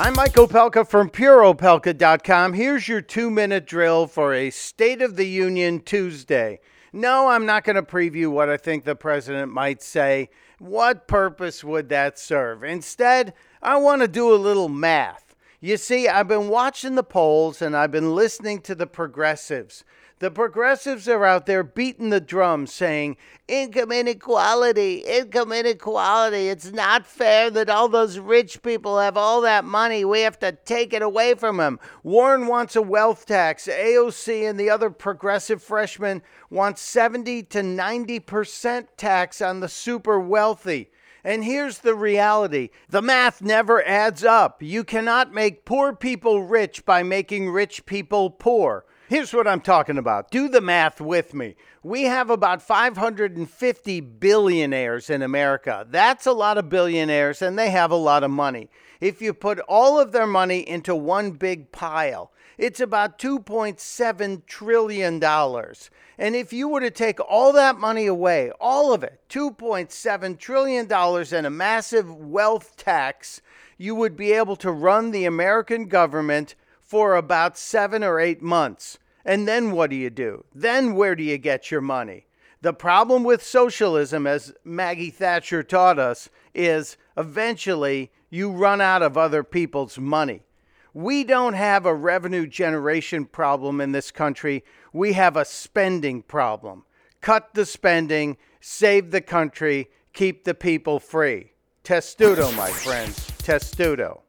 I'm Mike Opelka from PureOpelka.com. Here's your two minute drill for a State of the Union Tuesday. No, I'm not going to preview what I think the president might say. What purpose would that serve? Instead, I want to do a little math. You see, I've been watching the polls and I've been listening to the progressives. The progressives are out there beating the drum saying, income inequality, income inequality. It's not fair that all those rich people have all that money. We have to take it away from them. Warren wants a wealth tax. AOC and the other progressive freshmen want 70 to 90% tax on the super wealthy. And here's the reality the math never adds up. You cannot make poor people rich by making rich people poor. Here's what I'm talking about. Do the math with me. We have about 550 billionaires in America. That's a lot of billionaires, and they have a lot of money. If you put all of their money into one big pile, it's about $2.7 trillion. And if you were to take all that money away, all of it, $2.7 trillion and a massive wealth tax, you would be able to run the American government for about seven or eight months. And then what do you do? Then where do you get your money? The problem with socialism, as Maggie Thatcher taught us, is eventually you run out of other people's money. We don't have a revenue generation problem in this country. We have a spending problem. Cut the spending, save the country, keep the people free. Testudo, my friends. Testudo.